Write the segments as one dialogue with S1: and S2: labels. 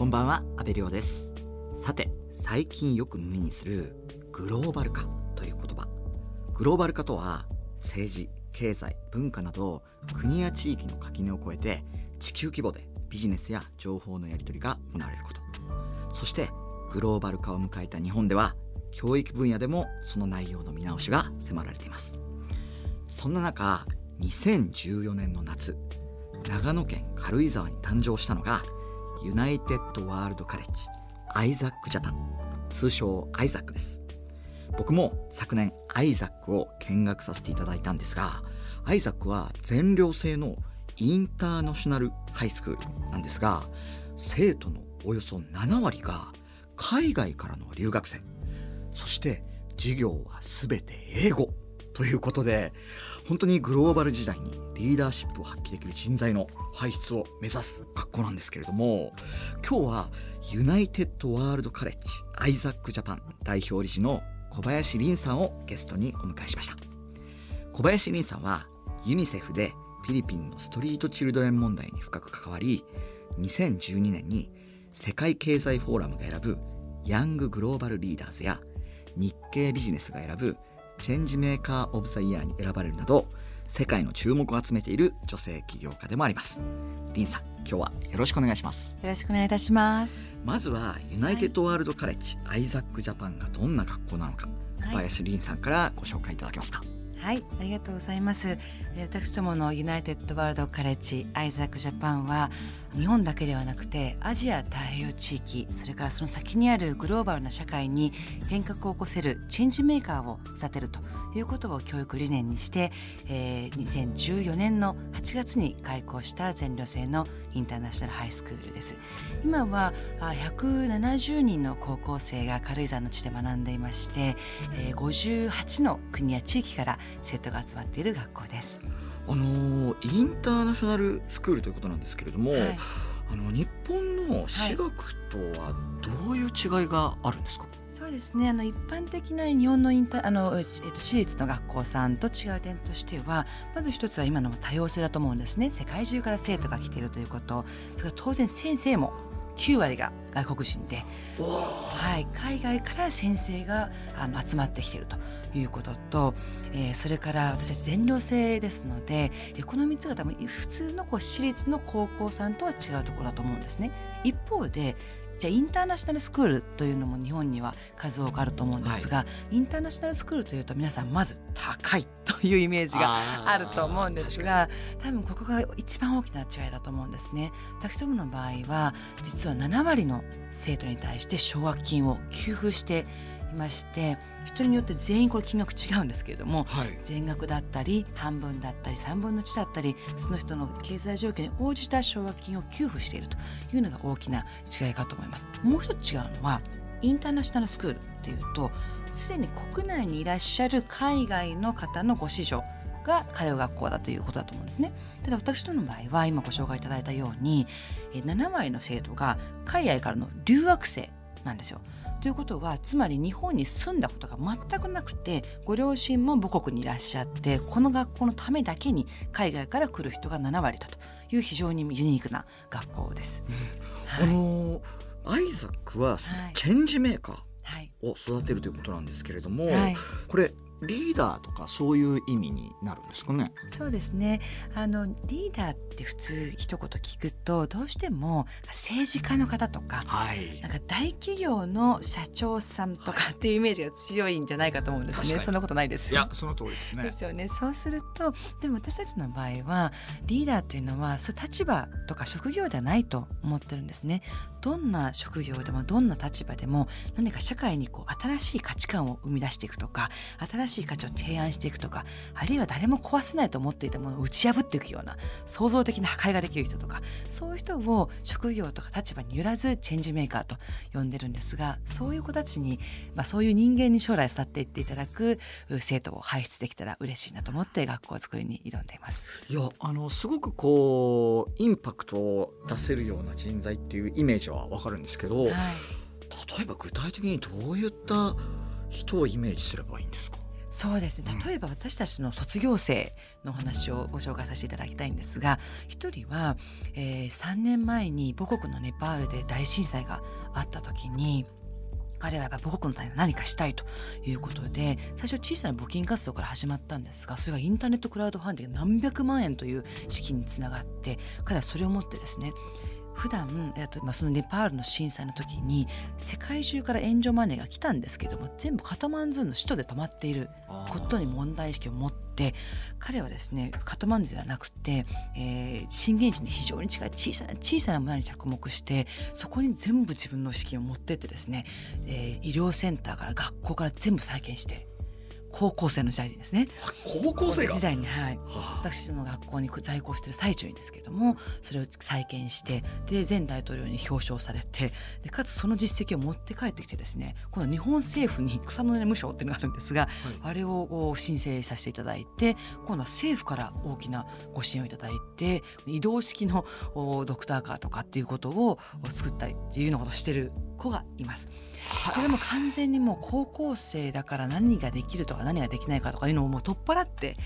S1: こんばんは阿部亮です。さて最近よく耳にするグローバル化という言葉。グローバル化とは政治経済文化など国や地域の垣根を越えて地球規模でビジネスや情報のやり取りが行われること。そしてグローバル化を迎えた日本では教育分野でもその内容の見直しが迫られています。そんな中2014年の夏長野県軽井沢に誕生したのがユナイテッドワールドカレッジアイザックジャパン通称アイザックです。僕も昨年アイザックを見学させていただいたんですがアイザックは全寮制のインターナショナルハイスクールなんですが生徒のおよそ7割が海外からの留学生。そして授業は全て英語ということで本当にグローバル時代にリーダーシップを発揮できる人材の輩出を目指す学校なんですけれども今日はユナイテッドワールドカレッジアイザックジャパン代表理事の小林凛さんをゲストにお迎えしました。小林凛さんはユニセフでフィリピンのストリートチルドレン問題に深く関わり2012年に世界経済フォーラムが選ぶヤンググローバルリーダーズや日経ビジネスが選ぶチェンジメーカー・オブ・ザ・イヤーに選ばれるなど世界の注目を集めている女性起業家でもあります。りんさん今日はよろしくお願いします。
S2: よろしくお願いいたします。
S1: まずはユナイテッドワールドカレッジ、はい、 ISAKジャパンがどんな学校なのか。小林りんさんからご紹介いただけますか、
S2: はい、ありがとうございます。私どものユナイテッドワールドカレッジ ISAKジャパンは日本だけではなくてアジア太平洋地域それからその先にあるグローバルな社会に変革を起こせるチェンジメーカーを育てるということを教育理念にして、えー、2014年の8月に開校した全寮制のインターナショナルハイスクールです。今は170人の高校生が軽井沢の地で学んでいまして、えー、58の国や地域から生徒が集まっている学校です。
S1: あのインターナショナルスクールということなんですけれども、はい、あの日本の私学とはどういう違いがあるんですか、はい
S2: そうですね。あの一般的な日本のインタあの、えっと、私立の学校さんと違う点としてはまず一つは今の多様性だと思うんですね。世界中から生徒が来ているということ。それから当然先生も9割が外国人で、はい、海外から先生があの集まってきているということと、えー、それから私たち全寮制ですのでこの3つが多分普通のこう私立の高校さんとは違うところだと思うんですね。一方でじゃあインターナショナルスクールというのも日本には数多くあると思うんですが、はい、インターナショナルスクールというと皆さんまず高いというイメージがあると思うんですが多分ここが一番大きな違いだと思うんですね。私どもの場合は実は7割の生徒に対して奨学金を給付していまして人によって全員これ金額違うんですけれども、はい、全額だったり半分だったり3分の1だったりその人の経済状況に応じた奨学金を給付しているというのが大きな違いかと思います。もう一つ違うのはインターナショナルスクールっていうとすでに国内にいらっしゃる海外の方のご子女が通う学校だということだと思うんですね。ただ私どの場合は今ご紹介いただいたように7割の生徒が海外からの留学生なんですよ。ということはつまり日本に住んだことが全くなくてご両親も母国にいらっしゃってこの学校のためだけに海外から来る人が7割だという非常にユニークな学校です。
S1: うあのアイザックはチェンジメーカーを育てるということなんですけれども、はい、これリーダーとかそういう意味になるんですかね。
S2: そうですね。あのリーダーって普通一言聞くとどうしても政治家の方とか、はい、なんか大企業の社長さんとかっていうイメージが強いんじゃないかと思うんですね。そんなことないです
S1: いやその通りですね。
S2: ですよね。そうするとでも私たちの場合はリーダーっていうのはそう立場とか職業ではないと思ってるんですね。どんな職業でもどんな立場でも何か社会にこう新しい価値観を生み出していくとか新しい価値を提案していくとかあるいは誰も壊せないと思っていたものを打ち破っていくような創造的な破壊ができる人とかそういう人を職業とか立場によらずチェンジメーカーと呼んでるんですがそういう子たちに、まあ、そういう人間に将来育っていっていただく生徒を輩出できたら嬉しいなと思って学校作りに挑んでいます。
S1: いやあのすごくこうインパクトを出せるような人材っていうイメージはわかるんですけど、はい、例えば具体的にどういった人をイメージすればいいんですか？
S2: そうですね。例えば私たちの卒業生の話をご紹介させていただきたいんですが一人は、えー、3年前に母国のネパールで大震災があった時に彼はやっぱ母国のために何かしたいということで最初小さな募金活動から始まったんですがそれがインターネットクラウドファンディング何百万円という資金につながって彼はそれを持ってですね普段えっとまあそのネパールの震災の時に世界中から援助マネーが来たんですけども全部カトマンズーの首都で止まっていることに問題意識を持って彼はですねカトマンズではなくて、えー、震源地に非常に近い小さな小さな村に着目してそこに全部自分の資金を持ってってですね、えー、医療センターから学校から全部再建して高校生の時代ですね。
S1: 高校生
S2: 時代に、はい、私の学校に在校してる最中にですけどもそれを再建してで前大統領に表彰されてでかつその実績を持って帰ってきてですね今度日本政府に草の根無償っていうのがあるんですが、はい、あれを申請させていただいて今度は政府から大きなご支援をいただいて移動式のドクターカーとかっていうことを作ったりっていうようなことをしてる子がいます。これも完全にもう高校生だから何ができるとか何ができないかとかいうのをもう取っ払って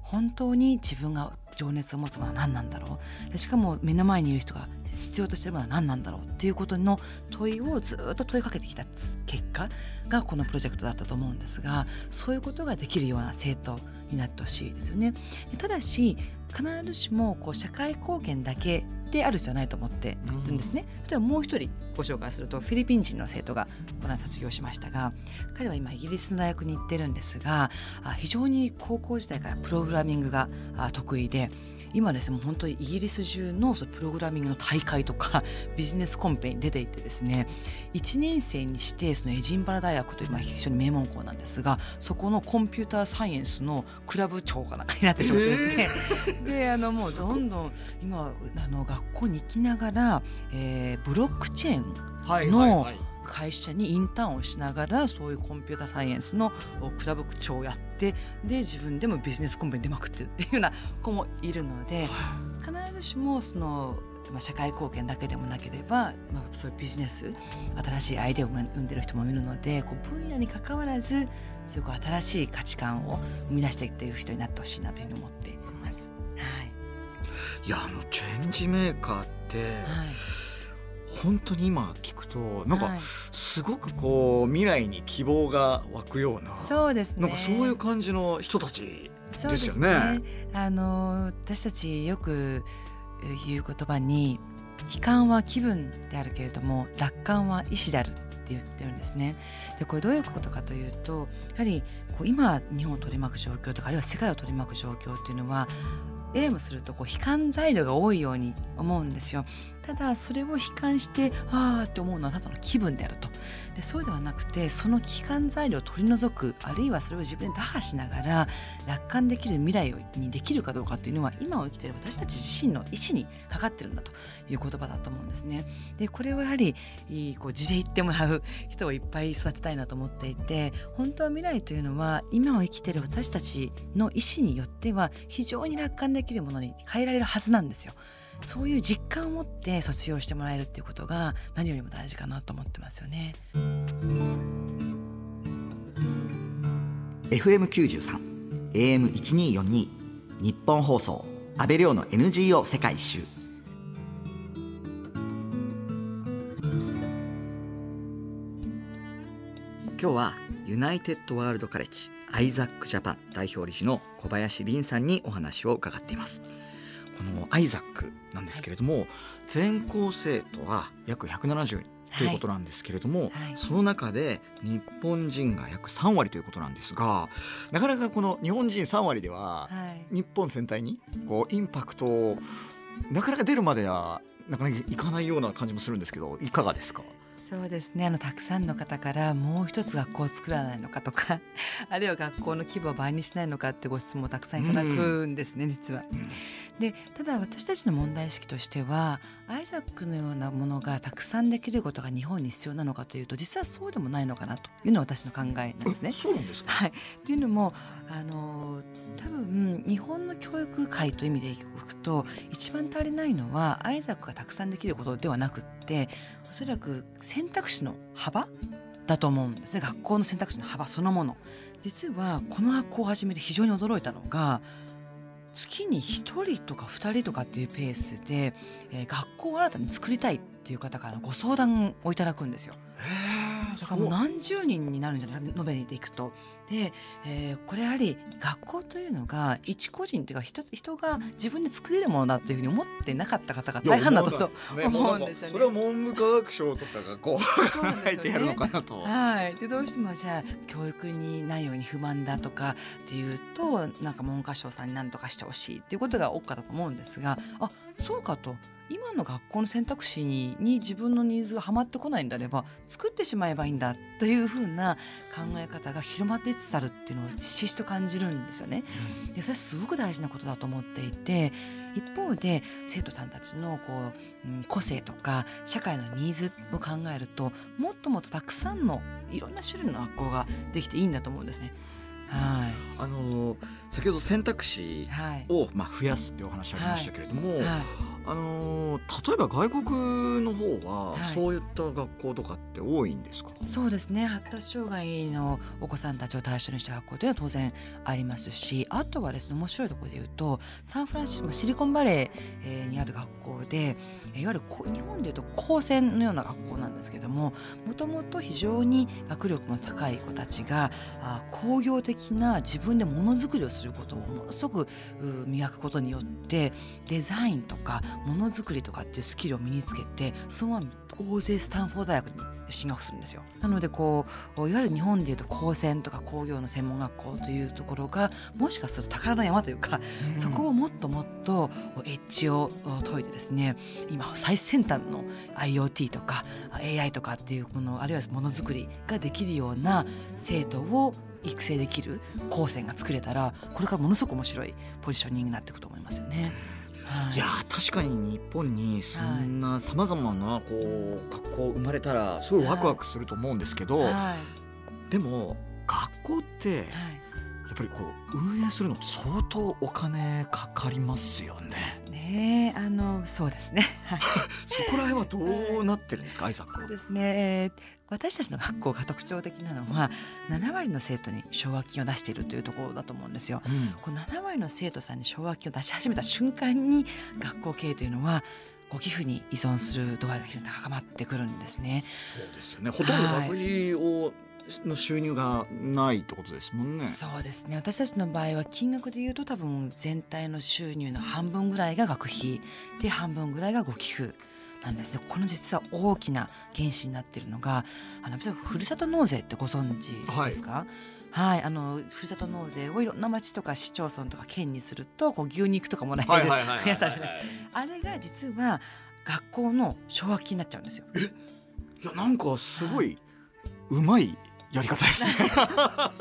S2: 本当に自分が情熱を持つものは何なんだろう。しかも目の前にいる人が必要としているものは何なんだろう。っていうことの問いをずっと問いかけてきた結果がこのプロジェクトだったと思うんですがそういうことができるような生徒になってほしいですよね。ただし必ずしもこう社会貢献だけであるじゃないと思っているんですね。例えばもう一人ご紹介するとフィリピン人の生徒がこの卒業しましたが彼は今イギリスの大学に行ってるんですが非常に高校時代からプログラミングが得意で今ですね本当にイギリス中のそのプログラミングの大会とか ビジネスコンペに出ていてですね1年生にしてそのエジンバラ大学というまあ非常に名門校なんですがそこのコンピューターサイエンスのクラブ長かなんかになってしまってですね、えー、であのもうどんどん今あの学校に行きながら、えー、ブロックチェーンの、はいはいはい会社にインターンをしながらそういうコンピューターサイエンスのクラブ長をやってで自分でもビジネスコンペに出まくってるっていうような子もいるので必ずしもそのまあ、社会貢献だけでもなければ、まあ、そういうビジネス新しいアイデアを生んでる人もいるのでこう分野にかかわらずそういう新しい価値観を生み出していっている人になってほしいなというふうに思っています。はい、
S1: いやあのチェンジメーカーって、はい本当に今聞くとなんかすごくこう未来に希望が湧くような
S2: そうですね
S1: なんかそういう感じの人たちですよね。ね
S2: あの私たちよく言う言葉に悲観は気分であるけれども楽観は意志であるって言ってるんですね。でこれどういうことかというとやはりこう今日本を取り巻く状況とかあるいは世界を取り巻く状況っていうのはエームするとこう悲観材料が多いように思うんですよ。ただそれを悲観してああって思うのはただの気分であるとでそうではなくてその悲観材料を取り除くあるいはそれを自分で打破しながら楽観できる未来にできるかどうかというのは今を生きている私たち自身の意思にかかってるんだという言葉だと思うんですね。でこれをやはりこう地で言ってもらう人をいっぱい育てたいなと思っていて本当は未来というのは今を生きている私たちの意思によっては非常に楽観できるものに変えられるはずなんですよ。そういう実感を持って卒業してもらえるっていうことが何よりも大事かなと思ってますよね。
S1: FM93 AM1242 日本放送安倍亮の NGO 世界一周今日はユナイテッドワールドカレッジアイザックジャパン代表理事の小林凛さんにお話を伺っています。このアイザックなんですけれども、はい、全校生徒は約170人ということなんですけれども、はい。はい、その中で日本人が約3割ということなんですがなかなかこの日本人3割では日本全体にこうインパクトなかなか出るまではなかなかいかないような感じもするんですけどいかがですか？
S2: そうですね。あのたくさんの方からもう一つ学校を作らないのかとか あるいは学校の規模を倍にしないのかってご質問をたくさんいただくんですね、うん、実は。でただ私たちの問題意識としてはアイザックのようなものがたくさんできることが日本に必要なのかというと実はそうでもないのかなというのは私の考えなんですね。
S1: そうなんですか、
S2: はい、というのもあの日本の教育界という意味でいくと一番足りないのはアイザックがたくさんできることではなくっておそらく選択肢の幅だと思うんですね学校の選択肢の幅そのもの実はこの学校を始めて非常に驚いたのが月に1人とか2人とかっていうペースで、えー、学校を新たに作りたいっていう方からご相談をいただくんですよ。だからもう何十人になるんじゃないですか延べにでいくと。で、えー、これやはり学校というのが一個人というか一つ人が自分で作れるものだというふうに思ってなかった方が大半だったと思うんですよね。
S1: それは文部科学省とかがこう考えてやるのかなと。
S2: はい。でどうしてもじゃあ教育にないように不満だとかっていうとなんか文科省さんに何とかしてほしいっていうことが多かったと思うんですが、あそうかと。今の学校の選択肢に自分のニーズがはまってこないんであれば作ってしまえばいいんだというふうな考え方が広まっていつつあるっていうのをひしひしと感じるんですよね。でそれはすごく大事なことだと思っていて一方で生徒さんたちのこう、うん、個性とか社会のニーズを考えるともっともっとたくさんのいろんな種類の学校ができていいんだと思うんですね。はい、
S1: あの先ほど選択肢を、まあ、増やすっていうお話ありましたけれども、はい。はいあの例えば外国の方は、そういった学校とかって多いんですか？
S2: そうですね。発達障害のお子さんたちを対象にした学校というのは当然ありますしあとはですね面白いところで言うとサンフランシスコシリコンバレーにある学校でいわゆる日本でいうと高専のような学校なんですけどももともと非常に学力も高い子たちが工業的な自分でものづくりをすることをものすごく磨くことによってデザインとかものづくりとかっていうスキルを身につけてそのまま大勢スタンフォード大学に進学するんですよなのでこういわゆる日本でいうと高専とか工業の専門学校というところがもしかすると宝の山というか、うん、そこをもっともっとエッジを解いてですね今最先端の IoT とか AI とかっていうものあるいはものづくりができるような生徒を育成できる高専が作れたらこれからものすごく面白いポジショニングになっていくと思いますよね。
S1: い。や確かに日本にそんなさまざまなこう学校生まれたらすごいワクワクすると思うんですけど、でも学校って、やっぱりこう運営するの相当お金かかりますよね。
S2: ね。あのそうですね。
S1: そこら辺はどうなってるんですか、アイザック
S2: そうですね。私たちの学校が特徴的なのは7割の生徒に奨学金を出しているというところだと思うんですよ。うん、この7割の生徒さんに奨学金を出し始めた瞬間に学校経営というのはご寄付に依存する度合いが非常に高まってくるんですね。
S1: そうですよね。ほとんど学費を、はいの収入がないってことですもんね。
S2: そうですね。私たちの場合は金額で言うと多分全体の収入の半分ぐらいが学費で半分ぐらいがご寄付なんですねこの実は大きな原資になっているのがあのふるさと納税ってご存知ですか、はい、はい、あのふるさと納税をいろんな町とか市町村とか県にするとこう牛肉とかもらえるやつあります。あれが実は学校の奨学金になっちゃうんですよ。
S1: え？いやなんかすごい、うまいやり方ですね。あ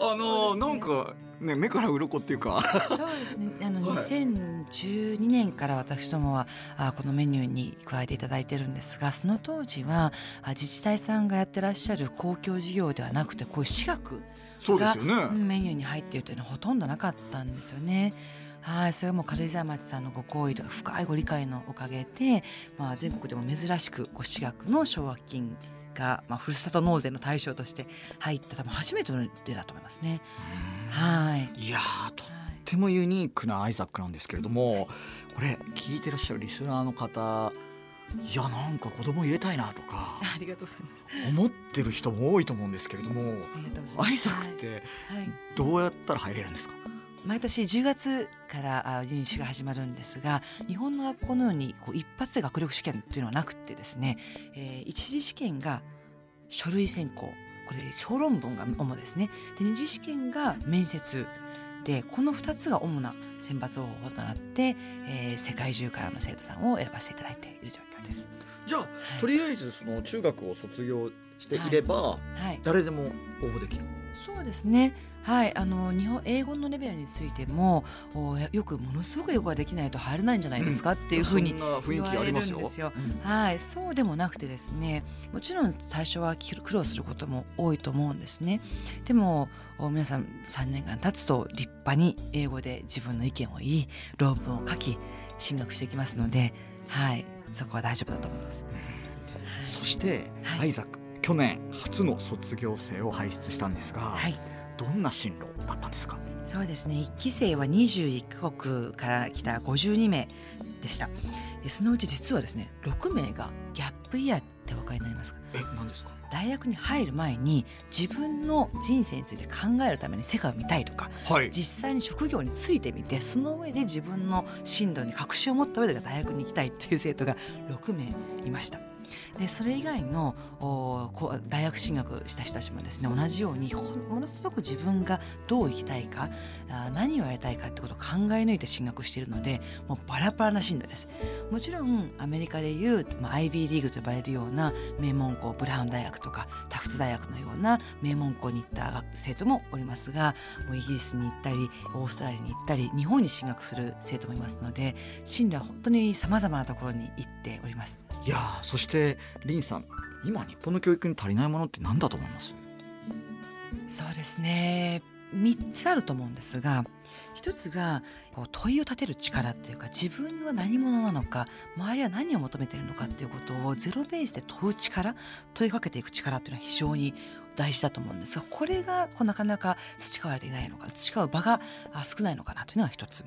S1: の、ね、なんかね目から鱗っていうか。
S2: そうですね。あの、はい、2012年から私どもはあこのメニューに加えていただいてるんですがその当時は自治体さんがやってらっしゃる公共事業ではなくてこういう私学がメニューに入っているというのはほとんどなかったんですよね。はい、それも軽井沢町さんのご好意とか深いご理解のおかげで、まあ、全国でも珍しくご私学の奨学金が、まあ、ふるさと納税の対象として入った多分初めての例だと思いますね。
S1: はい、いやとってもユニークなアイザックなんですけれどもこれ聞いてらっしゃるリスナーの方いやなんか子供入れたいなとか
S2: ありがとうございます。
S1: 思ってる人も多いと思うんですけれどもアイザックってどうやったら入れるんですか、はい
S2: 毎年10月から入試が始まるんですが日本の学校のようにこう一発で学力試験というのはなくてですね、えー、一次試験が書類選考これ小論文が主ですね。で二次試験が面接でこの2つが主な選抜方法となって、えー、世界中からの生徒さんを選ばせていただいている状況です。
S1: じゃあ、はい、とりあえずその中学を卒業していれば、はい。はい、誰でも応募できる？
S2: そうですね。はい、あの日本英語のレベルについてもよくものすごく英語ができないと入れないんじゃないですか、っていうふうに言われるんですよ。はい、そうでもなくてですね。もちろん最初は苦労することも多いと思うんですね。でも皆さん3年間経つと立派に英語で自分の意見を言い論文を書き進学していきますので、はい、そこは大丈夫だと思います。
S1: そして、はい、アイザック去年初の卒業生を輩出したんですが、はい、どんな進路だったんですか？
S2: そうですね。1期生は21カ国から来た52名でした。そのうち実はですね6名がギャップイヤーってお分かりになりますか？
S1: え何ですか？
S2: 大学に入る前に自分の人生について考えるために世界を見たいとか、はい、実際に職業についてみてその上で自分の進路に確信を持った上で大学に行きたいという生徒が6名いました。でそれ以外のお大学進学した人たちもですね同じようにものすごく自分がどう生きたいかあ何をやりたいかってことを考え抜いて進学しているのでもうバラバラな進路ですもちろんアメリカでいう、まあ、IB リーグと呼ばれるような名門校ブラウン大学とかタフツ大学のような名門校に行った生徒もおりますがもうイギリスに行ったりオーストラリアに行ったり日本に進学する生徒もいますので進路は本当にさまざまなところに行っております。
S1: いやそして林さん今日本の教育に足りないものって何だと思います？
S2: そうですね。3つあると思うんですが一つがこう問いを立てる力っていうか自分は何者なのか周りは何を求めてるのかっていうことをゼロベースで問う力問いかけていく力っていうのは非常に大事だと思うんですがこれがこうなかなか培われていないのか培う場が少ないのかなというのが一つ。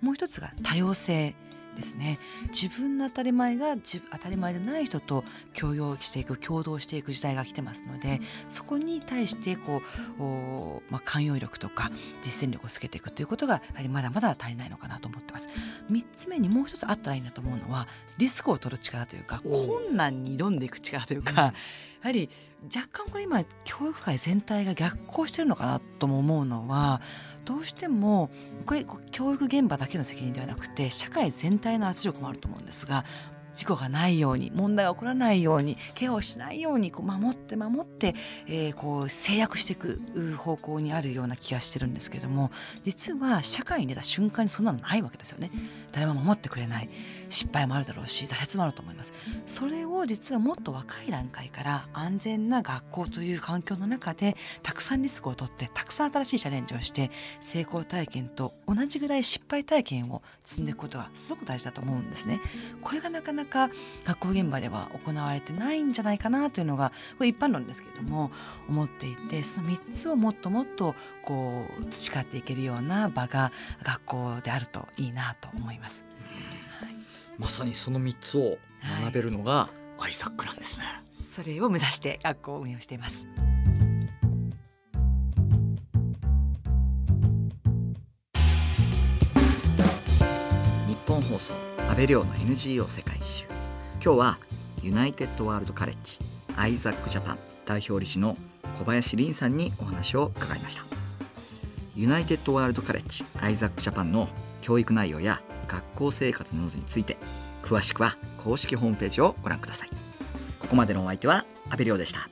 S2: もう一つが多様性。ですね。自分の当たり前が当たり前でない人と共用していく共同していく時代が来てますのでそこに対してこうまあ、寛容力とか実践力をつけていくということがやはりまだまだ足りないのかなと思ってます。3つ目にもう一つあったらいいなと思うのはリスクを取る力というか困難に挑んでいく力というか、やはり若干これ今教育界全体が逆行してるのかなとも思うのはどうしてもこれ教育現場だけの責任ではなくて社会全体の圧力もあると思うんですが事故がないように問題が起こらないようにケアをしないようにこう守って守って、えー、こう制約していく方向にあるような気がしてるんですけども実は社会に出た瞬間にそんなのないわけですよね。誰も守ってくれない。失敗もあるだろうし挫折もあると思います。それを実はもっと若い段階から安全な学校という環境の中でたくさんリスクを取ってたくさん新しいチャレンジをして成功体験と同じぐらい失敗体験を積んでいくことがすごく大事だと思うんですね。これがなかなか学校現場では行われてないんじゃないかなというのがこれ一般論ですけれども思っていてその3つをもっともっとこう培っていけるような場が学校であるといいなと思います。
S1: はい、まさにその3つを学べるのがアイザックなんですね、はい、
S2: それを目指して学校を運営しています。
S1: 日本放送安倍亮の NGO 世界一周。今日はユナイテッドワールドカレッジアイザックジャパン代表理事の小林凛さんにお話を伺いました。ユナイテッドワールドカレッジアイザックジャパンの教育内容や学校生活などについて詳しくは公式ホームページをご覧ください。ここまでのお相手は阿部亮でした。